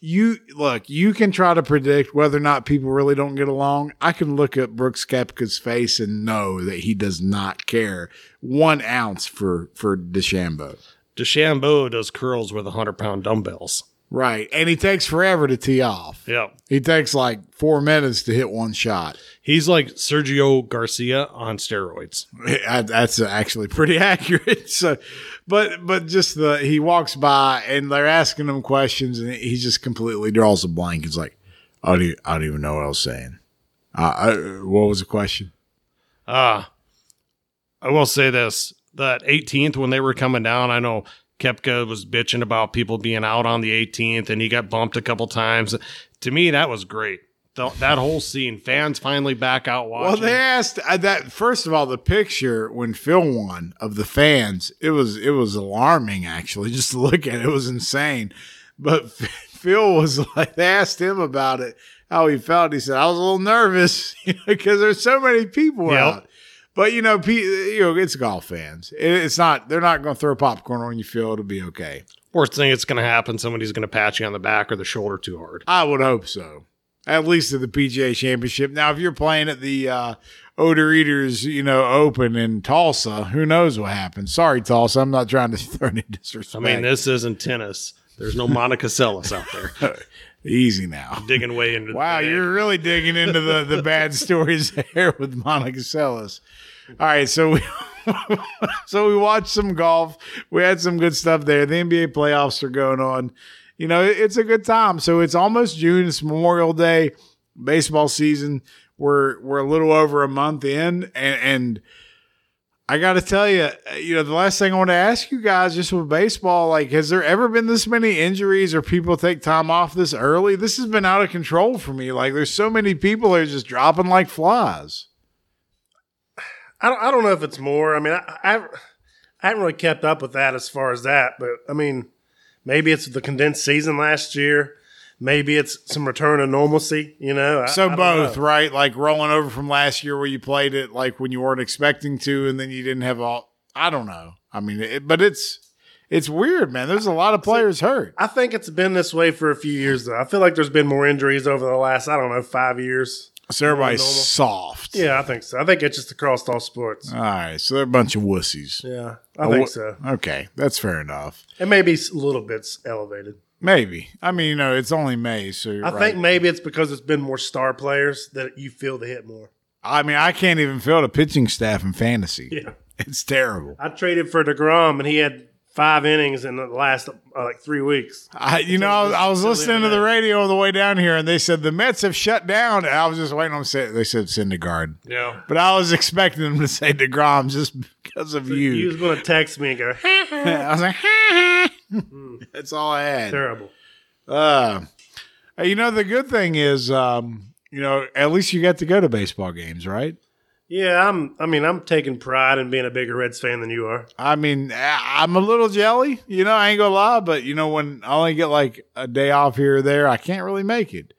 you look, you can try to predict whether or not people really don't get along. I can look at Brooks Koepka's face and know that he does not care one ounce for for DeChambeau. DeChambeau does curls with a 100 pound dumbbells. Right. And he takes forever to tee off. Yep. He takes like four minutes to hit one shot. He's like Sergio Garcia on steroids. That's actually pretty accurate. So, but but just the he walks by and they're asking him questions and he just completely draws a blank. He's like, I don't, I don't even know what I was saying. Uh, I, what was the question? Ah, uh, I will say this: that 18th when they were coming down, I know Koepka was bitching about people being out on the 18th, and he got bumped a couple times. To me, that was great. The, that whole scene, fans finally back out watching. Well, they asked uh, that first of all. The picture when Phil won of the fans, it was it was alarming actually. Just to look at it, it was insane. But Phil was like, they asked him about it, how he felt. He said, "I was a little nervous because there's so many people yep. out." But you know, you know, it's golf fans. It's not. They're not going to throw popcorn on you. Feel it'll be okay. Worst thing that's going to happen, somebody's going to pat you on the back or the shoulder too hard. I would hope so. At least at the PGA Championship. Now, if you're playing at the uh, Odor Eaters, you know, Open in Tulsa, who knows what happens? Sorry, Tulsa. I'm not trying to throw any disrespect. I mean, this isn't tennis. There's no Monica Seles out there. Easy now. Digging way into. Wow, you're really digging into the the bad stories there with Monica Seles. All right, so we so we watched some golf. We had some good stuff there. The NBA playoffs are going on. You know, it's a good time. So it's almost June. It's Memorial Day, baseball season. We're we're a little over a month in, and, and I got to tell you, you know, the last thing I want to ask you guys, just with baseball, like, has there ever been this many injuries or people take time off this early? This has been out of control for me. Like, there's so many people that are just dropping like flies. I don't, I don't know if it's more. I mean, I, I, I haven't really kept up with that as far as that, but I mean, maybe it's the condensed season last year. Maybe it's some return of normalcy, you know. so I, both, know. right? Like rolling over from last year where you played it like when you weren't expecting to, and then you didn't have all. I don't know. I mean, it, but it's it's weird, man. There's a lot of players hurt. I think it's been this way for a few years, though. I feel like there's been more injuries over the last, I don't know, five years. So everybody's normal. soft. Yeah, I think so. I think it's just across all sports. All right. So they're a bunch of wussies. Yeah, I think so. Okay. That's fair enough. It may be a little bit elevated. Maybe. I mean, you know, it's only May, so you're I right. think maybe it's because it's been more star players that you feel the hit more. I mean, I can't even fill the pitching staff in fantasy. Yeah. It's terrible. I traded for Degrom, and he had five innings in the last uh, like three weeks. I, you know, I was, I was listening to the radio on the way down here, and they said the Mets have shut down. And I was just waiting on say they said Syndergaard, Yeah. but I was expecting them to say Degrom just because of He you. He was going to text me and go, I was like, that's all I had. terrible. Uh, you know, the good thing is, um, you know, at least you got to go to baseball games, right? Yeah, I'm. I mean, I'm taking pride in being a bigger Reds fan than you are. I mean, I- I'm a little jelly, you know, I ain't gonna lie, but you know, when I only get like a day off here or there, I can't really make it.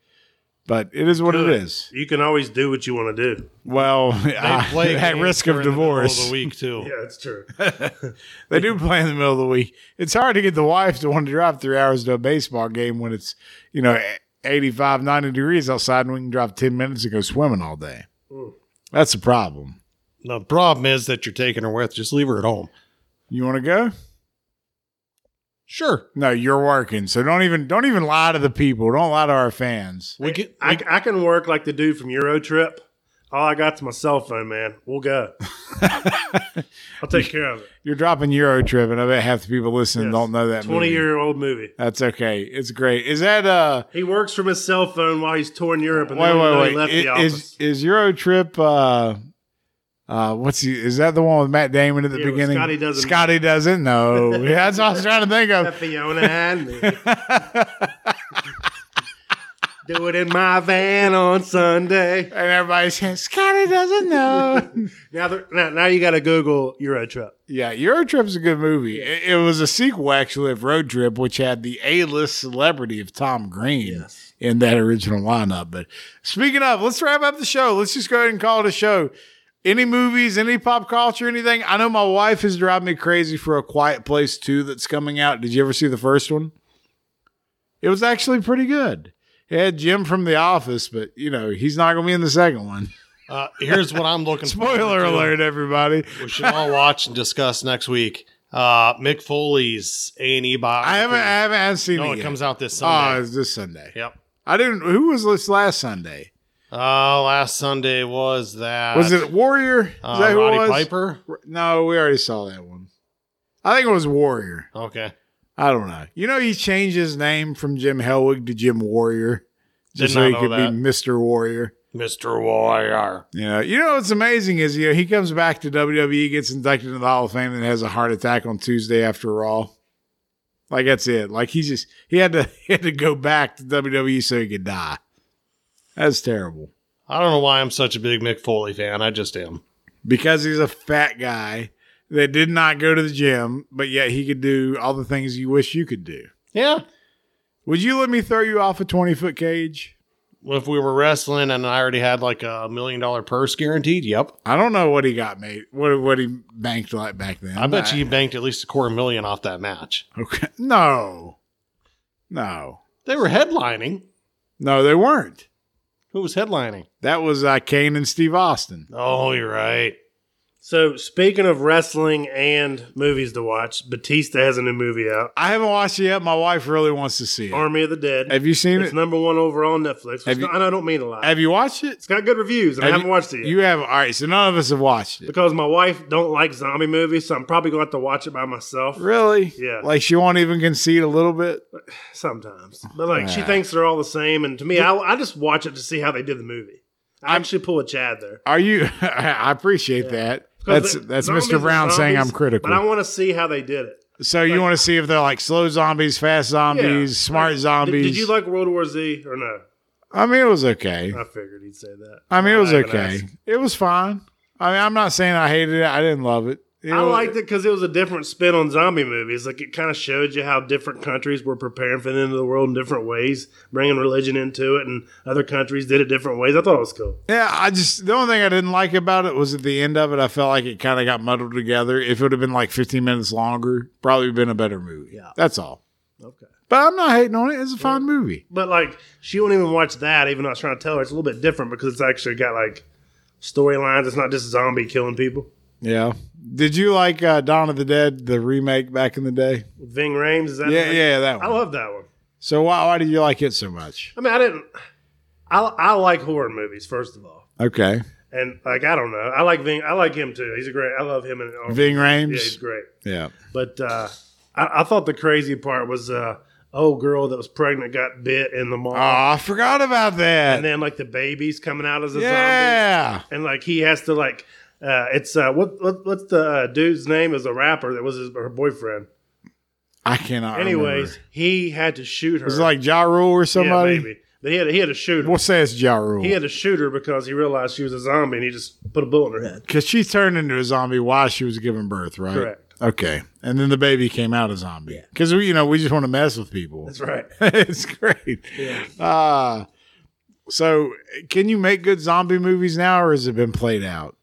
But it is what Good. it is. You can always do what you want to do. Well, They I- play at games risk of during the middle divorce, the week too. Yeah, that's true. they do play in the middle of the week. It's hard to get the wife to want to drive three hours to a baseball game when it's, you know, 85, 90 degrees outside and we can drive 10 minutes and go swimming all day. Mm. That's the problem. No, the problem is that you're taking her with. Just leave her at home. You want to go? Sure. No, you're working. So don't even don't even lie to the people. Don't lie to our fans. We can I, I can work like the dude from Eurotrip. All I got's my cell phone, man. We'll go. I'll take care of it. You're dropping Euro Trip, and I bet half the people listening Yes. don't know that Twenty movie. year old movie. That's okay. It's great. Is that uh? He works from his cell phone while he's touring Europe, and Wait, then wait, he wait. left the I- office. Is is Euro Trip uh? Uh, what's he? Is that the one with Matt Damon at the Yeah, with beginning? Scotty doesn't- Scotty doesn't. No, yeah, that's what I was trying to think of. Fiona and me. Do it in my van on Sunday. And everybody's saying Scotty doesn't know. Now, there- now, now you got to Google Eurotrip. yeah, Euro Trip's a good movie. It, it was a sequel actually of Road Trip, which had the A-list celebrity of Tom Green in that original lineup. But speaking of, let's wrap up the show. Let's just go ahead and call it a show. Any movies, any pop culture, anything? I know my wife is driving me crazy for a Quiet Place 2 that's coming out. Did you ever see the first one? It was actually pretty good. Had Jim from The Office, but you know, he's not going to be in the second one. Uh, here's what I'm looking. Spoiler alert, everybody. We should all watch and discuss next week. Uh, Mick Foley's A and E biography. I haven't, I haven't, I haven't seen No, it it comes out this Sunday. Oh, it's this Sunday. yep. I didn't. Who was this last Sunday? Uh, last Sunday was that. Was it Warrior? Is uh, that who Roddy it was? Piper? No, we already saw that one. I think it was Warrior. Okay. I don't know. You know, he changed his name from Jim Hellwig to Jim Warrior, just Did so he could that. be Mister Warrior. Mr. Warrior. You know, you know what's amazing is you know he comes back to WWE, gets inducted into the Hall of Fame, and has a heart attack on Tuesday after Raw. Like that's it. Like he just he had to he had to go back to WWE so he could die. That's terrible. I don't know why I'm such a big Mick Foley fan. I just am. because he's a fat guy that did not go to the gym, but yet he could do all the things you wish you could do. Yeah. Would you let me throw you off a 20 foot cage? If we were wrestling and I already had like a million dollar purse guaranteed, yep. I don't know what he got made, what what he banked like back then. I bet you he banked at least a quarter million off that match. Okay. No. No. They were headlining. No, they weren't. Who was headlining? That was uh, Kane and Steve Austin. Oh, you're right. So, speaking of wrestling and movies to watch, Batista has a new movie out I haven't watched it yet. My wife really wants to see it. Army of the Dead. Have you seen It's it? It's number one overall on Netflix. You- I know I don't mean a lot. Have you watched it? it's got good reviews, and I Have haven't you- watched it yet. You have. All right. So none of us have watched it. because my wife don't like zombie movies, so I'm probably going to have to watch it by myself Really? Yeah. Like she won't even concede a little bit. sometimes. But like she thinks they're all the same, and to me, I, I just watch it to see how they did the movie. I actually pull a Chad there. Are you? I appreciate that. That's the- that's Mr. Brown saying I'm critical. But I want to see how they did it. so you want to see if they're like slow zombies, fast zombies, Yeah. smart Like, zombies? Did, did you like World War Z or no? I mean, it was okay. I figured he'd say that. I mean, it was okay. It was fine. I mean, I'm not saying I hated it. I didn't love it. It I liked it because it was a different spin on zombie movies. Like it kind of showed you how different countries were preparing for the end of the world in different ways, bringing religion into it, and other countries did it different ways. I thought it was cool. Yeah, I just the only thing I didn't like about it was at the end of it. I felt like it kind of got muddled together. If it would have been like 15 minutes longer, probably been a better movie. Yeah. that's all. Okay. But I'm not hating on it. It's a fine movie. But like, she won't even watch that, even though I was trying to tell her it's a little bit different because it's actually got like storylines. It's not just zombie killing people. Yeah. Did you like uh, Dawn of the Dead, the remake back in the day? Ving Rhames is that? Yeah, yeah, that one. I love that one. So why why did you like it so much? I mean, I didn't. I I like horror movies first of all, Okay. and like I don't know, I like Ving. I like him too. He's a great. I love him and Ving Yeah, he's Rhames. great. Yeah. But uh, I, I thought the crazy part was uh, old girl that was pregnant got bit in the mall, Oh, I forgot about that. and then like the baby's coming out as a zombie, yeah. and like he has to like. Uh, it's uh, what, what what's the uh, dude's name? Is a rapper that was his, her boyfriend. I cannot Anyways, remember. he had to shoot her. Was it like Ja Rule or somebody? Yeah, maybe. But he had he had to shoot her. We'll say it's Ja Rule. He had to shoot her because he realized she was a zombie, and he just put a bullet in her head. Because she turned into a zombie while she was giving birth, right? Correct. Okay. And then the baby came out a zombie. Because, we, you know, we just want to mess with people. That's right. it's great. Yeah. Uh, so, can you make good zombie movies now, or has it been played out?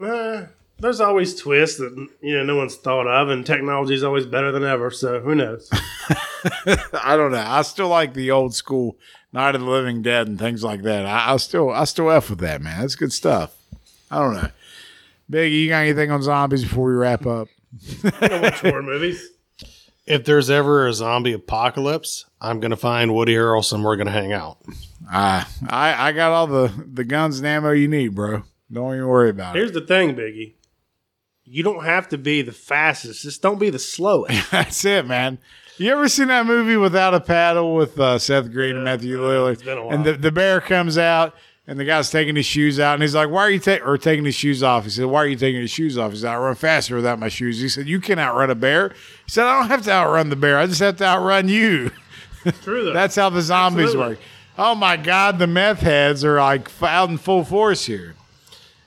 Uh, there's always twists that you know no one's thought of, and technology is always better than ever. So who knows? I don't know. I still like the old school Night of the Living Dead and things like that. I, I still, I still f with that, man. That's good stuff. I don't know. Biggie, you got anything on zombies before we wrap up? I don't watch horror movies. If there's ever a zombie apocalypse, I'm going to find Woody Harrelson. We're going to hang out. Uh, I, I got all the, the guns and ammo you need, bro. Don't even worry about it. Here's the thing, Biggie. You don't have to be the fastest. Just don't be the slowest. That's it, man. You ever seen that movie Without a Paddle with uh, Seth Green and Matthew Lillard? it's been a while. And the, the bear comes out and the guy's taking his shoes out and he's like, Why are you taking or taking his shoes off? He said, Why are you taking his shoes off? He said, I run faster without my shoes. He said, You can outrun a bear. He said, I don't have to outrun the bear. I just have to outrun you. True though. That's how the zombies Absolutely. work. Oh my God, the meth heads are like out in full force here.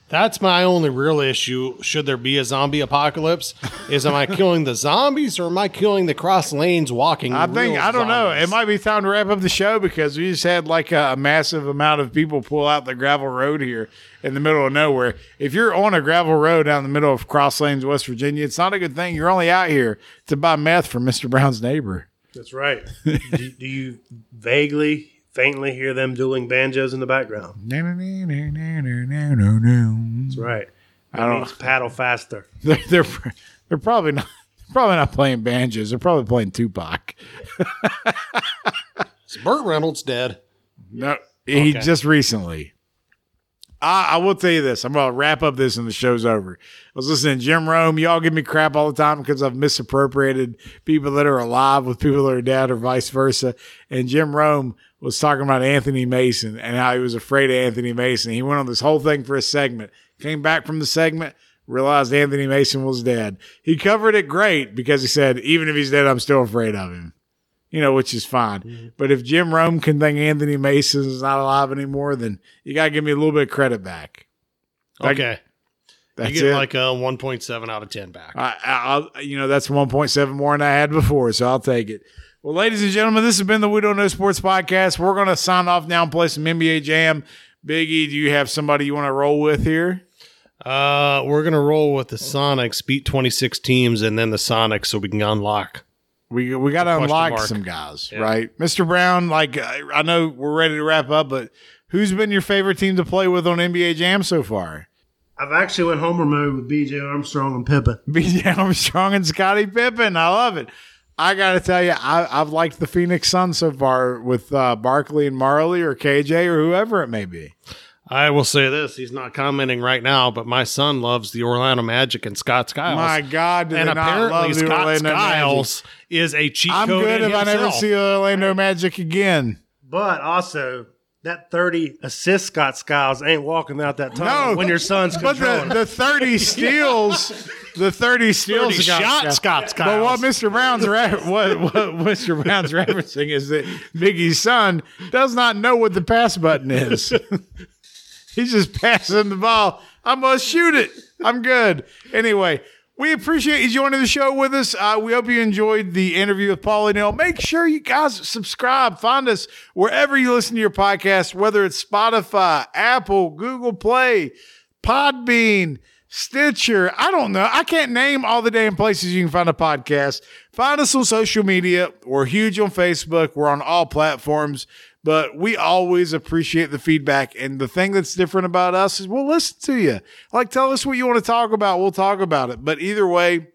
That's my only real issue. Should there be a zombie apocalypse? Is am I killing the zombies or am I killing the cross lanes walking? I think real I don't know. It might be time to wrap up the show because we just had like a, a massive amount of people pull out the gravel road here in the middle of nowhere. If you're on a gravel road down the middle of Cross Lanes, West Virginia, it's not a good thing. You're only out here to buy meth from Mr. Brown's neighbor. That's right. do, do you vaguely, faintly hear them dueling banjos in the background? No, no, no, no, no, no, no, no. That's right. That I don't- means paddle faster. They're they're they're probably not probably not playing banjos. They're probably playing Tupac. Is Burt Reynolds dead? No, he Okay. just recently. I, I will tell you this. I'm going to wrap up this and the show's over. I was listening to Jim Rome. Y'all give me crap all the time because I've misappropriated people that are alive with people that are dead or vice versa. And Jim Rome was talking about Anthony Mason and how he was afraid of Anthony Mason. He went on this whole thing for a segment, came back from the segment, realized Anthony Mason was dead. He covered it great because he said, even if he's dead, I'm still afraid of him you know, which is fine. Mm-hmm. But if Jim Rome can think Anthony Mason is not alive anymore, then you got to give me a little bit of credit back. Like, Okay. That's you get it. like a 1.7 out of 10 back. I, I, I'll, you know, that's 1.7 more than I had before, so I'll take it. Well, ladies and gentlemen, this has been the We Don't Know Sports podcast. We're going to sign off now and play some NBA Jam. Biggie, do you have somebody you want to roll with here? Uh, we're gonna roll with the Sonics, beat 26 teams, and then the Sonics, so we can unlock. We we got to unlock mark. some guys, Yeah. right? Mr. Brown, like I I know we're ready to wrap up, but who's been your favorite team to play with on NBA Jam so far? I've actually went homer mode with B.J. Armstrong and Pippen. BJ Armstrong and Scottie Pippen. I love it. I got to tell you, I, I've liked the Phoenix Suns so far with uh, Barkley and Majerle or KJ or whoever it may be. I will say this: he's not commenting right now, but my son loves the Orlando Magic and Scott Skiles. My God, do and they not apparently love the Scott Orlando Skiles is a cheat I'm code good in if I never see Orlando Magic again. But also, that 30 assist Scott Skiles ain't walking out that tunnel No, when your son's But controlling. the, the 30 steals, the 30 steals 30 Scott shot Skiles. But what Mr. Brown's re- what, what Mr. Brown's referencing is that Biggie's son does not know what the pass button is. He's just passing the ball. I'm going to shoot it. I'm good. Anyway, we appreciate you joining the show with us. Uh, we hope you enjoyed the interview with Paulie Neal. Make sure you guys subscribe. Find us wherever you listen to your podcast, whether it's Spotify, Apple, Google Play, Podbean, Stitcher. I don't know. I can't name all the damn places you can find a podcast. Find us on social media. We're huge on Facebook. We're on all platforms, but we always appreciate the feedback. And the thing that's different about us is we'll listen to you. Like, tell us what you want to talk about. We'll talk about it. But either way,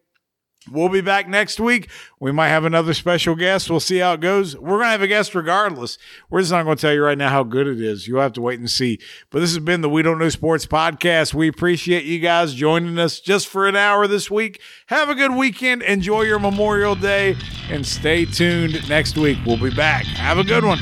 We'll be back next week. We might have another special guest. We'll see how it goes. We're going to have a guest regardless. We're just not going to tell you right now how good it is. You'll have to wait and see. But this has been the We Don't Know Sports podcast. We appreciate you guys joining us just for an hour this week. Have a good weekend. Enjoy your Memorial Day and stay tuned next week. We'll be back. Have a good one.